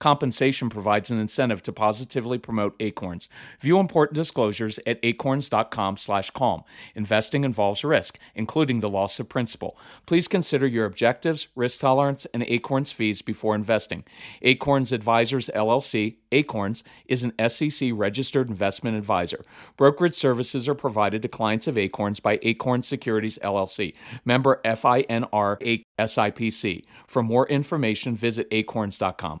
Compensation provides an incentive to positively promote Acorns. View important disclosures at acorns.com/calm. Investing involves risk, including the loss of principal. Please consider your objectives, risk tolerance, and Acorns fees before investing. Acorns Advisors LLC, Acorns, is an SEC registered investment advisor. Brokerage services are provided to clients of Acorns by Acorn Securities LLC, member FINRA SIPC. For more information, visit acorns.com.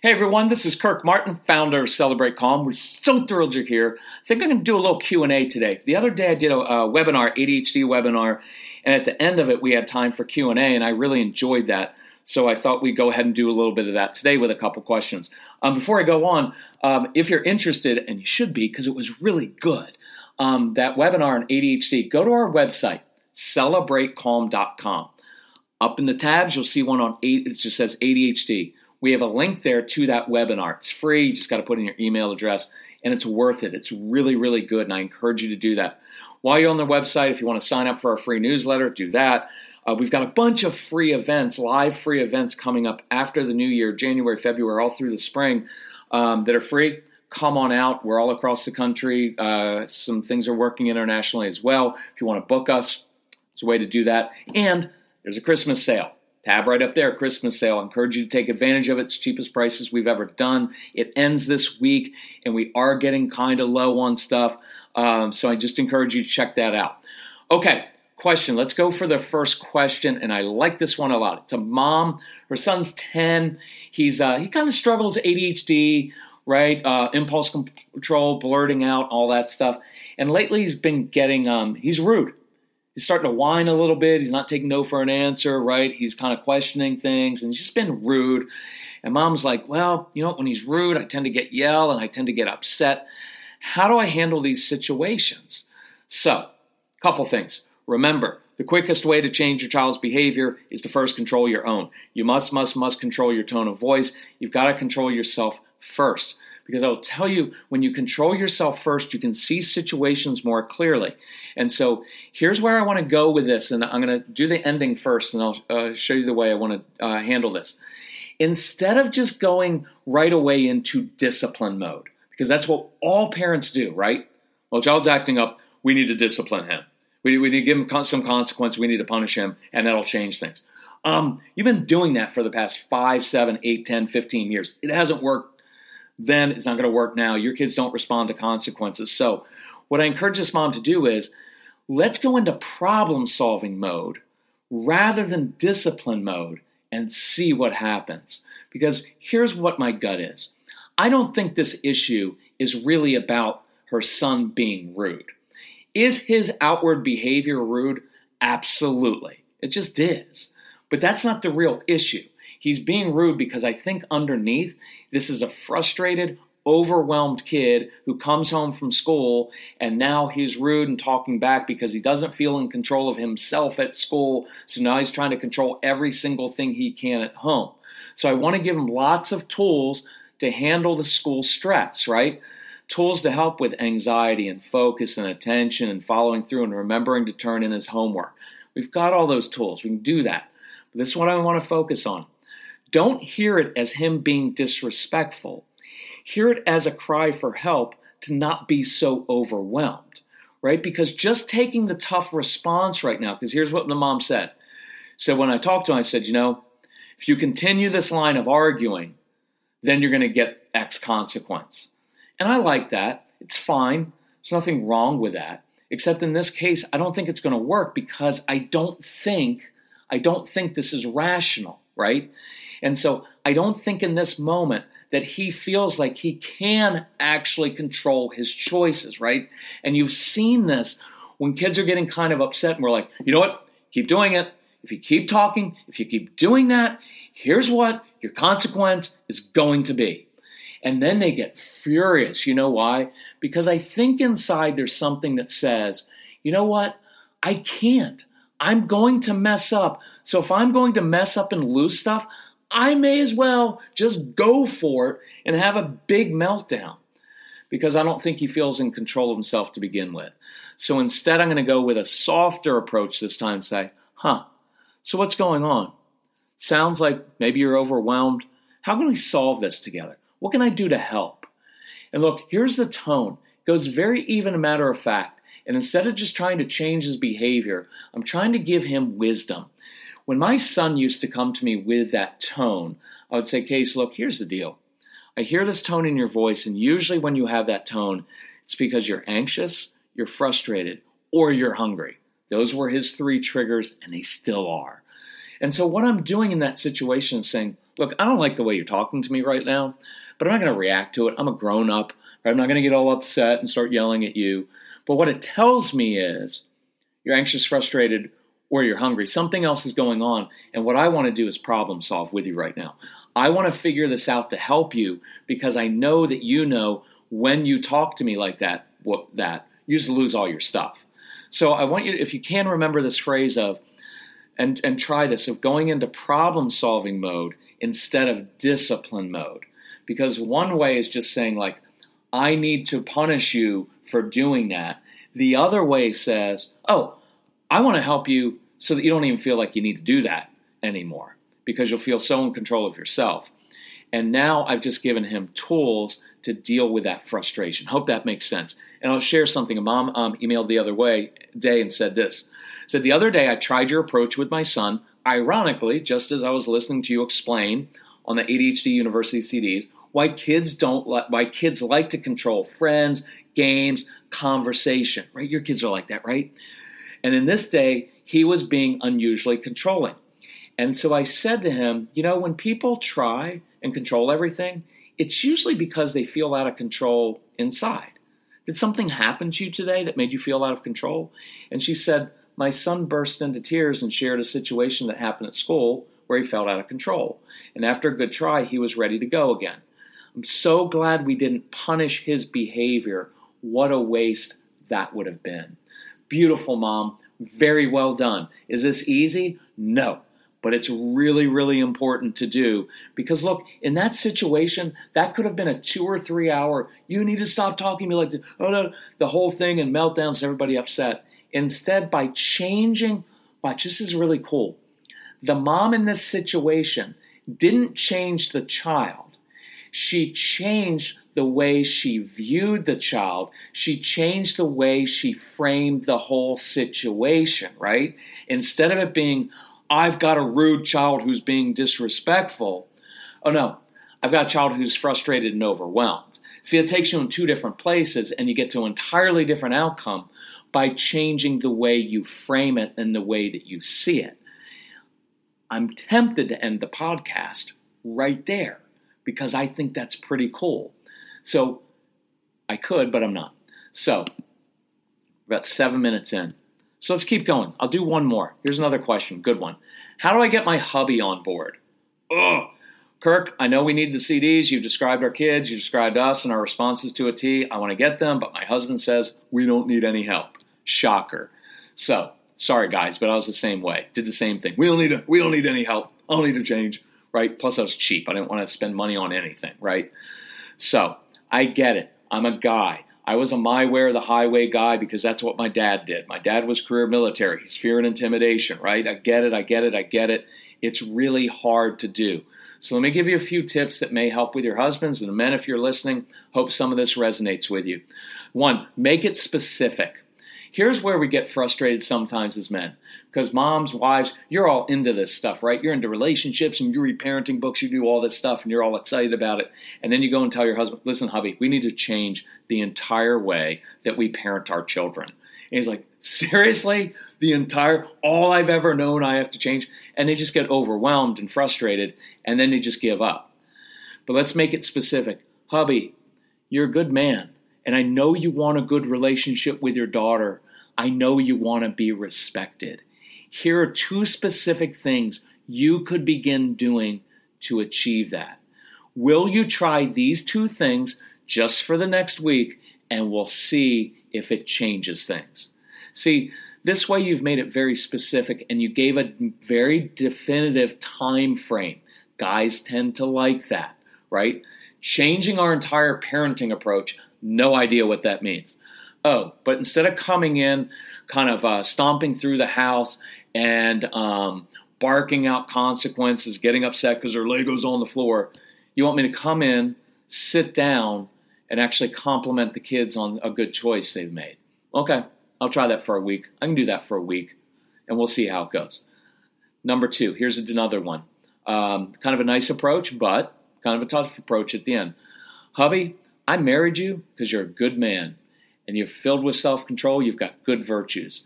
Hey everyone, this is Kirk Martin, founder of Celebrate Calm. We're so thrilled you're here. I think I'm going to do a little Q&A today. The other day I did a, a, webinar, ADHD webinar, and at the end of it we had time for Q&A and I really enjoyed that. So I thought we'd go ahead and do a little bit of that today with a couple questions. Um, before I go on, um, if you're interested, and you should be because it was really good, um, that webinar on ADHD, go to our website, celebratecalm.com. Up in the tabs, you'll see one on eight. It just says ADHD. We have a link there to that webinar. It's free. You just got to put in your email address, and it's worth it. It's really, really good, and I encourage you to do that. While you're on the website, if you want to sign up for our free newsletter, do that. Uh, we've got a bunch of free events, live free events coming up after the new year, January, February, all through the spring um, that are free. Come on out. We're all across the country. Uh, some things are working internationally as well. If you want to book us, it's a way to do that. And there's a Christmas sale. Tab right up there, Christmas sale. I encourage you to take advantage of it. It's cheapest prices we've ever done. It ends this week, and we are getting kind of low on stuff. Um, so I just encourage you to check that out. Okay, question. Let's go for the first question, and I like this one a lot. It's a mom. Her son's ten. He's uh, he kind of struggles ADHD, right? Uh, impulse control, blurting out, all that stuff. And lately, he's been getting um, he's rude he's starting to whine a little bit. He's not taking no for an answer, right? He's kind of questioning things and he's just been rude. And mom's like, well, you know, when he's rude, I tend to get yell and I tend to get upset. How do I handle these situations? So, couple things. Remember, the quickest way to change your child's behavior is to first control your own. You must, must, must control your tone of voice. You've got to control yourself first. Because I'll tell you, when you control yourself first, you can see situations more clearly. And so here's where I want to go with this. And I'm going to do the ending first, and I'll uh, show you the way I want to uh, handle this. Instead of just going right away into discipline mode, because that's what all parents do, right? Well, child's acting up, we need to discipline him. We, we need to give him some consequence, we need to punish him, and that'll change things. Um, you've been doing that for the past five, seven, eight, ten, fifteen years. It hasn't worked then it's not going to work now. Your kids don't respond to consequences. So, what I encourage this mom to do is let's go into problem solving mode rather than discipline mode and see what happens. Because here's what my gut is I don't think this issue is really about her son being rude. Is his outward behavior rude? Absolutely. It just is. But that's not the real issue. He's being rude because I think underneath, this is a frustrated, overwhelmed kid who comes home from school and now he's rude and talking back because he doesn't feel in control of himself at school. So now he's trying to control every single thing he can at home. So I want to give him lots of tools to handle the school stress, right? Tools to help with anxiety and focus and attention and following through and remembering to turn in his homework. We've got all those tools. We can do that. But this is what I want to focus on. Don't hear it as him being disrespectful. Hear it as a cry for help to not be so overwhelmed, right? Because just taking the tough response right now, because here's what the mom said. So when I talked to him, I said, you know, if you continue this line of arguing, then you're going to get X consequence. And I like that. It's fine. There's nothing wrong with that. Except in this case, I don't think it's going to work because I don't think I don't think this is rational, right? And so I don't think in this moment that he feels like he can actually control his choices, right? And you've seen this when kids are getting kind of upset and we're like, you know what? Keep doing it. If you keep talking, if you keep doing that, here's what your consequence is going to be. And then they get furious. You know why? Because I think inside there's something that says, you know what? I can't. I'm going to mess up. So if I'm going to mess up and lose stuff, I may as well just go for it and have a big meltdown because I don't think he feels in control of himself to begin with. So instead, I'm going to go with a softer approach this time and say, huh, so what's going on? Sounds like maybe you're overwhelmed. How can we solve this together? What can I do to help? And look, here's the tone. It goes very even a matter of fact. And instead of just trying to change his behavior, I'm trying to give him wisdom. When my son used to come to me with that tone, I would say, Case, look, here's the deal. I hear this tone in your voice, and usually when you have that tone, it's because you're anxious, you're frustrated, or you're hungry. Those were his three triggers, and they still are. And so, what I'm doing in that situation is saying, Look, I don't like the way you're talking to me right now, but I'm not going to react to it. I'm a grown up. Right? I'm not going to get all upset and start yelling at you. But what it tells me is you're anxious, frustrated, or you're hungry. Something else is going on. And what I want to do is problem solve with you right now. I want to figure this out to help you because I know that you know when you talk to me like that, what that you just lose all your stuff. So I want you, if you can remember this phrase of, and, and try this, of going into problem solving mode instead of discipline mode. Because one way is just saying, like, I need to punish you for doing that. The other way says, oh, I want to help you so that you don't even feel like you need to do that anymore because you'll feel so in control of yourself. And now I've just given him tools to deal with that frustration. Hope that makes sense. And I'll share something. A mom um, emailed the other way day and said this. Said the other day I tried your approach with my son. Ironically, just as I was listening to you explain on the ADHD University CDs, why kids don't why kids like to control friends, games, conversation. Right? Your kids are like that, right? And in this day, he was being unusually controlling. And so I said to him, you know, when people try and control everything, it's usually because they feel out of control inside. Did something happen to you today that made you feel out of control? And she said, My son burst into tears and shared a situation that happened at school where he felt out of control. And after a good try, he was ready to go again. I'm so glad we didn't punish his behavior. What a waste that would have been. Beautiful, mom. Very well done. Is this easy? No. But it's really, really important to do because look, in that situation, that could have been a two or three hour, you need to stop talking to me like the, oh, no, the whole thing and meltdowns, everybody upset. Instead, by changing, watch, this is really cool. The mom in this situation didn't change the child, she changed the way she viewed the child. She changed the way she framed the whole situation, right? Instead of it being, I've got a rude child who's being disrespectful, oh no, I've got a child who's frustrated and overwhelmed. See, it takes you in two different places and you get to an entirely different outcome by changing the way you frame it and the way that you see it. I'm tempted to end the podcast right there because I think that's pretty cool. So I could, but I'm not. So about seven minutes in. So let's keep going. I'll do one more. Here's another question. Good one. How do I get my hubby on board? Ugh. Kirk, I know we need the CDs. You've described our kids, you described us and our responses to a T. I want to get them, but my husband says we don't need any help. Shocker. So, sorry guys, but I was the same way. Did the same thing. We don't need a, we don't need any help. I don't need to change, right? Plus I was cheap. I didn't want to spend money on anything, right? So, I get it. I'm a guy. I was a my way the highway guy because that's what my dad did. My dad was career military. He's fear and intimidation, right? I get it. I get it. I get it. It's really hard to do. So let me give you a few tips that may help with your husbands and the men if you're listening. Hope some of this resonates with you. One, make it specific. Here's where we get frustrated sometimes as men. Because moms, wives, you're all into this stuff, right? You're into relationships and you read parenting books, you do all this stuff, and you're all excited about it. And then you go and tell your husband, listen, hubby, we need to change the entire way that we parent our children. And he's like, seriously? The entire, all I've ever known, I have to change? And they just get overwhelmed and frustrated, and then they just give up. But let's make it specific. Hubby, you're a good man, and I know you want a good relationship with your daughter. I know you want to be respected. Here are two specific things you could begin doing to achieve that. Will you try these two things just for the next week and we'll see if it changes things? See, this way you've made it very specific and you gave a very definitive time frame. Guys tend to like that, right? Changing our entire parenting approach, no idea what that means. Oh, but instead of coming in, kind of uh, stomping through the house and um, barking out consequences, getting upset because their Legos on the floor, you want me to come in, sit down, and actually compliment the kids on a good choice they've made. Okay, I'll try that for a week. I can do that for a week, and we'll see how it goes. Number two, here's another one. Um, kind of a nice approach, but kind of a tough approach at the end. Hubby, I married you because you're a good man and you're filled with self control. You've got good virtues.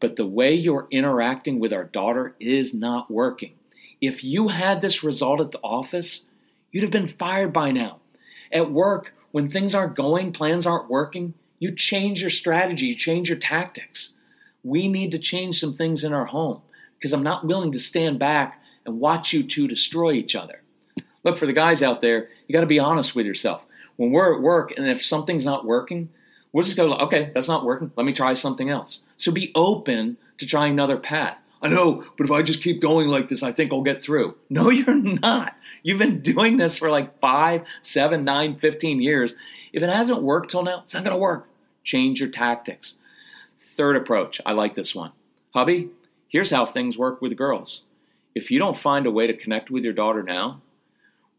But the way you're interacting with our daughter is not working. If you had this result at the office, you'd have been fired by now. At work, when things aren't going, plans aren't working, you change your strategy, you change your tactics. We need to change some things in our home because I'm not willing to stand back and watch you two destroy each other. Look, for the guys out there, you got to be honest with yourself. When we're at work and if something's not working, we'll just go, okay, that's not working. Let me try something else. So be open to trying another path. I know, but if I just keep going like this, I think I'll get through. No, you're not. You've been doing this for like five, seven, nine, fifteen years. If it hasn't worked till now, it's not going to work. Change your tactics. Third approach, I like this one. Hubby, here's how things work with girls. If you don't find a way to connect with your daughter now,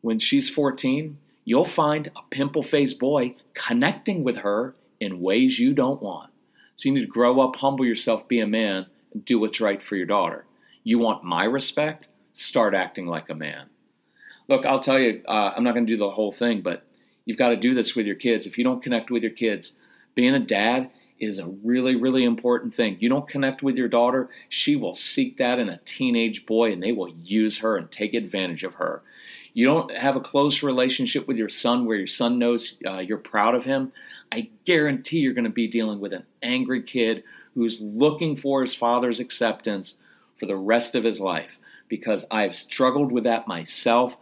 when she's 14, you'll find a pimple faced boy connecting with her in ways you don't want. So you need to grow up, humble yourself, be a man, and do what's right for your daughter. You want my respect? Start acting like a man. Look, I'll tell you, uh, I'm not going to do the whole thing, but you've got to do this with your kids. If you don't connect with your kids, being a dad is a really, really important thing. You don't connect with your daughter, she will seek that in a teenage boy and they will use her and take advantage of her. You don't have a close relationship with your son where your son knows uh, you're proud of him. I guarantee you're going to be dealing with an angry kid who's looking for his father's acceptance for the rest of his life because I've struggled with that myself.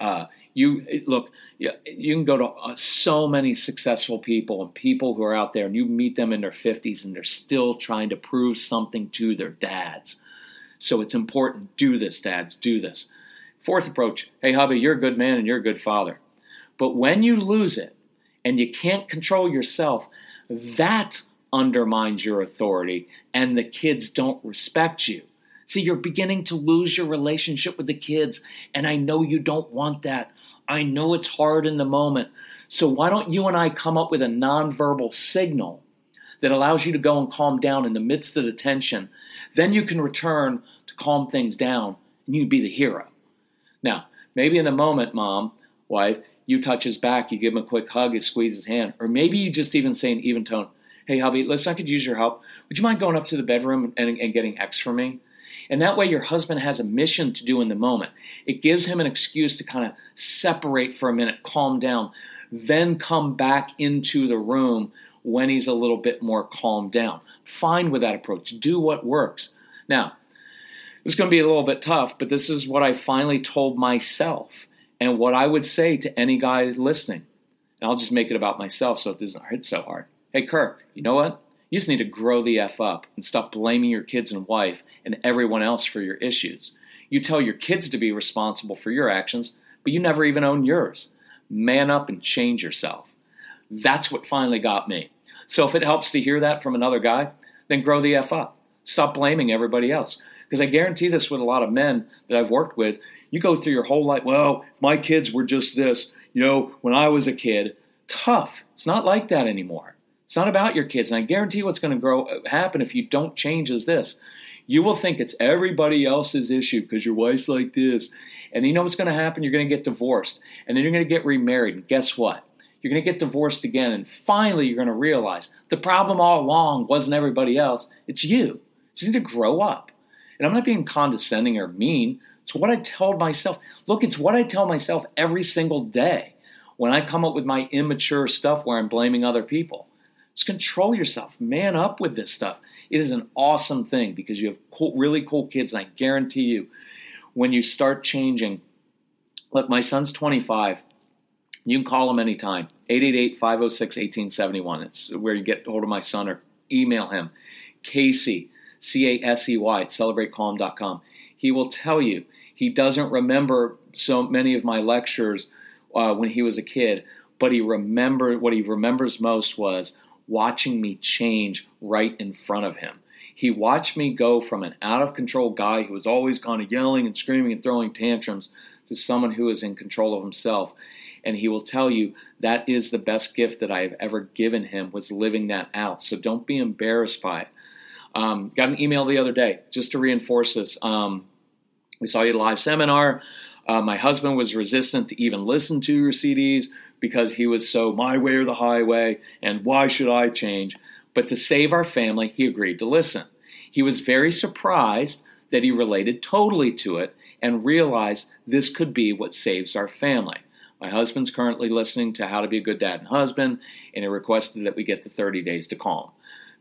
Uh, you look, you can go to uh, so many successful people and people who are out there, and you meet them in their 50s and they're still trying to prove something to their dads. So it's important. Do this, dads. Do this. Fourth approach hey, hubby, you're a good man and you're a good father. But when you lose it and you can't control yourself, that undermines your authority and the kids don't respect you. See, you're beginning to lose your relationship with the kids, and I know you don't want that. I know it's hard in the moment. So why don't you and I come up with a nonverbal signal that allows you to go and calm down in the midst of the tension? Then you can return to calm things down and you'd be the hero. Now, maybe in the moment, mom, wife, you touch his back, you give him a quick hug, you squeeze his hand, or maybe you just even say an even tone, Hey, hubby, listen, I could use your help. Would you mind going up to the bedroom and, and getting X for me? And that way, your husband has a mission to do in the moment. It gives him an excuse to kind of separate for a minute, calm down, then come back into the room when he's a little bit more calmed down. Fine with that approach. Do what works. Now, this is going to be a little bit tough, but this is what I finally told myself and what I would say to any guy listening. And I'll just make it about myself so it doesn't hit so hard. Hey, Kirk, you know what? You just need to grow the F up and stop blaming your kids and wife and everyone else for your issues. You tell your kids to be responsible for your actions, but you never even own yours. Man up and change yourself. That's what finally got me. So if it helps to hear that from another guy, then grow the F up. Stop blaming everybody else. Because I guarantee this with a lot of men that I've worked with. You go through your whole life, well, my kids were just this. You know, when I was a kid, tough. It's not like that anymore. It's not about your kids. And I guarantee what's going to grow uh, happen if you don't change is this. You will think it's everybody else's issue because your wife's like this. And you know what's going to happen? You're going to get divorced. And then you're going to get remarried. And guess what? You're going to get divorced again. And finally, you're going to realize the problem all along wasn't everybody else, it's you. You need to grow up. And I'm not being condescending or mean. It's what I tell myself. Look, it's what I tell myself every single day when I come up with my immature stuff where I'm blaming other people. Just control yourself. Man up with this stuff. It is an awesome thing because you have cool, really cool kids, and I guarantee you, when you start changing, look, my son's 25. You can call him anytime. 888-506-1871. It's where you get hold of my son or email him. Casey, C-A-S-E-Y, at celebratecalm.com. He will tell you he doesn't remember so many of my lectures uh, when he was a kid, but he remembered what he remembers most was watching me change right in front of him. He watched me go from an out of control guy who was always kind of yelling and screaming and throwing tantrums to someone who is in control of himself. And he will tell you that is the best gift that I have ever given him was living that out. So don't be embarrassed by it. Um, got an email the other day just to reinforce this. Um, we saw you live seminar. Uh, my husband was resistant to even listen to your CDs because he was so my way or the highway and why should I change? But to save our family, he agreed to listen. He was very surprised that he related totally to it and realized this could be what saves our family. My husband's currently listening to How to Be a Good Dad and Husband, and he requested that we get the 30 days to calm.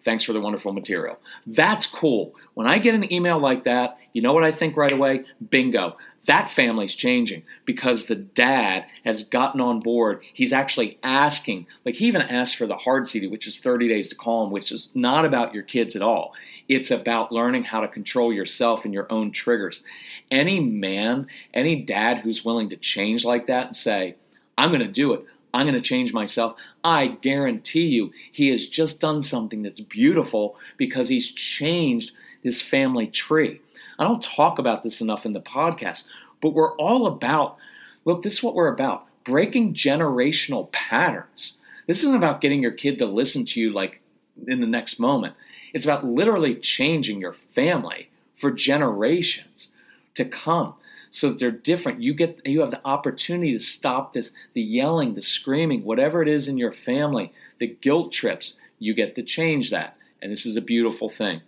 Thanks for the wonderful material. That's cool. When I get an email like that, you know what I think right away? Bingo. That family's changing because the dad has gotten on board. He's actually asking, like he even asked for the hard CD, which is 30 days to calm, which is not about your kids at all. It's about learning how to control yourself and your own triggers. Any man, any dad who's willing to change like that and say, I'm going to do it. I'm going to change myself. I guarantee you, he has just done something that's beautiful because he's changed his family tree. I don't talk about this enough in the podcast, but we're all about look, this is what we're about breaking generational patterns. This isn't about getting your kid to listen to you like in the next moment. It's about literally changing your family for generations to come so that they're different. You get you have the opportunity to stop this the yelling, the screaming, whatever it is in your family, the guilt trips. You get to change that. And this is a beautiful thing.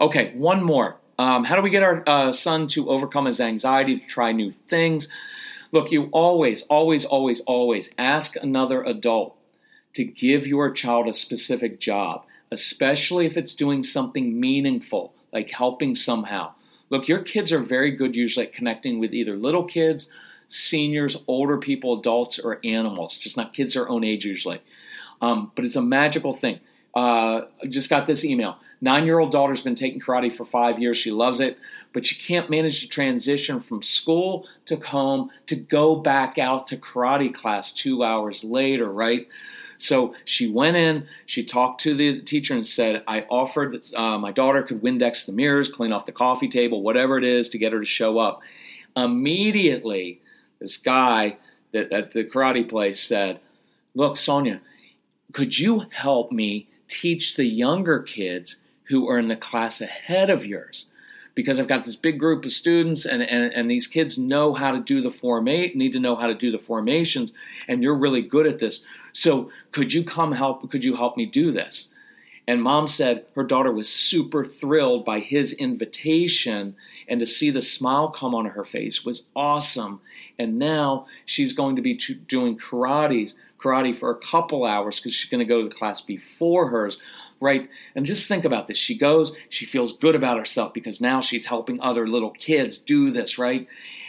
Okay, one more. Um, how do we get our uh, son to overcome his anxiety, to try new things? Look, you always, always, always, always ask another adult to give your child a specific job, especially if it's doing something meaningful, like helping somehow. Look, your kids are very good usually at connecting with either little kids, seniors, older people, adults, or animals, just not kids their own age usually. Um, but it's a magical thing. Uh, I just got this email. Nine year old daughter's been taking karate for five years. She loves it, but she can't manage to transition from school to home to go back out to karate class two hours later, right? So she went in, she talked to the teacher and said, I offered that uh, my daughter could Windex the mirrors, clean off the coffee table, whatever it is to get her to show up. Immediately, this guy that, at the karate place said, Look, Sonia, could you help me teach the younger kids who are in the class ahead of yours because I've got this big group of students and, and, and these kids know how to do the formate, need to know how to do the formations, and you're really good at this. So could you come help? Could you help me do this? And mom said her daughter was super thrilled by his invitation and to see the smile come on her face was awesome. And now she's going to be doing karates, karate for a couple hours because she's going to go to the class before hers right? And just think about this. She goes, she feels good about herself because now she's helping other little kids do this, right?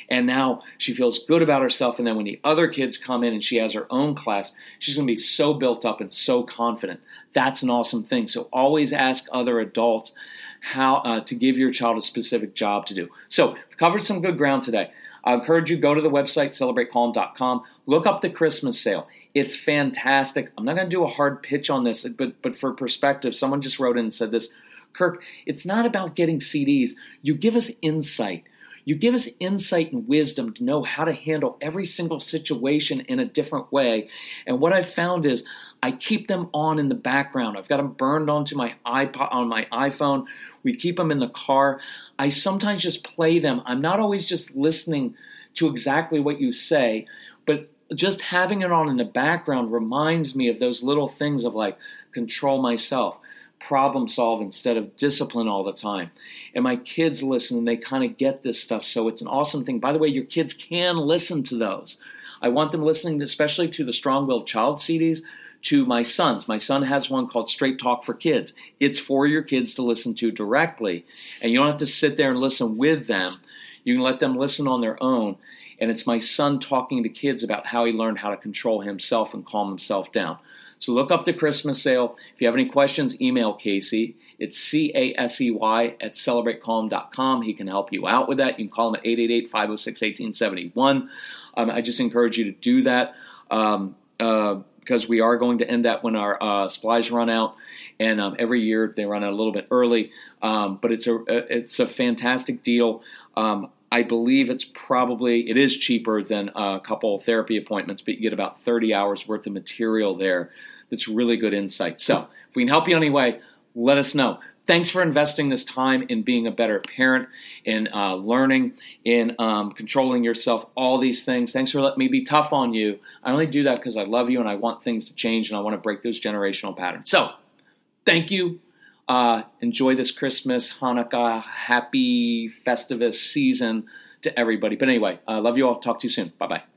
And now she feels good about herself. And then when the other kids come in and she has her own class, she's going to be so built up and so confident. That's an awesome thing. So always ask other adults how uh, to give your child a specific job to do. So covered some good ground today. I encourage you go to the website celebratecalm.com. Look up the Christmas sale. It's fantastic. I'm not going to do a hard pitch on this, but but for perspective, someone just wrote in and said this, Kirk, it's not about getting CDs. You give us insight. You give us insight and wisdom to know how to handle every single situation in a different way. And what I've found is I keep them on in the background. I've got them burned onto my iPod on my iPhone. We keep them in the car. I sometimes just play them. I'm not always just listening to exactly what you say, but just having it on in the background reminds me of those little things of like control myself, problem solve instead of discipline all the time. And my kids listen and they kind of get this stuff. So it's an awesome thing. By the way, your kids can listen to those. I want them listening, especially to the Strong Willed Child CDs, to my sons. My son has one called Straight Talk for Kids. It's for your kids to listen to directly, and you don't have to sit there and listen with them. You can let them listen on their own. And it's my son talking to kids about how he learned how to control himself and calm himself down. So look up the Christmas sale. If you have any questions, email Casey. It's C A S E Y at celebratecalm.com. He can help you out with that. You can call him at 888 506 1871. Um, I just encourage you to do that um, uh, because we are going to end that when our uh, supplies run out. And um, every year they run out a little bit early, um, but it's a it's a fantastic deal. Um, I believe it's probably it is cheaper than a couple therapy appointments, but you get about 30 hours worth of material there. That's really good insight. So if we can help you anyway, let us know. Thanks for investing this time in being a better parent, in uh, learning, in um, controlling yourself, all these things. Thanks for letting me be tough on you. I only do that because I love you and I want things to change and I want to break those generational patterns. So, thank you. Uh, enjoy this Christmas, Hanukkah, happy Festivus season to everybody. But anyway, I uh, love you all. Talk to you soon. Bye bye.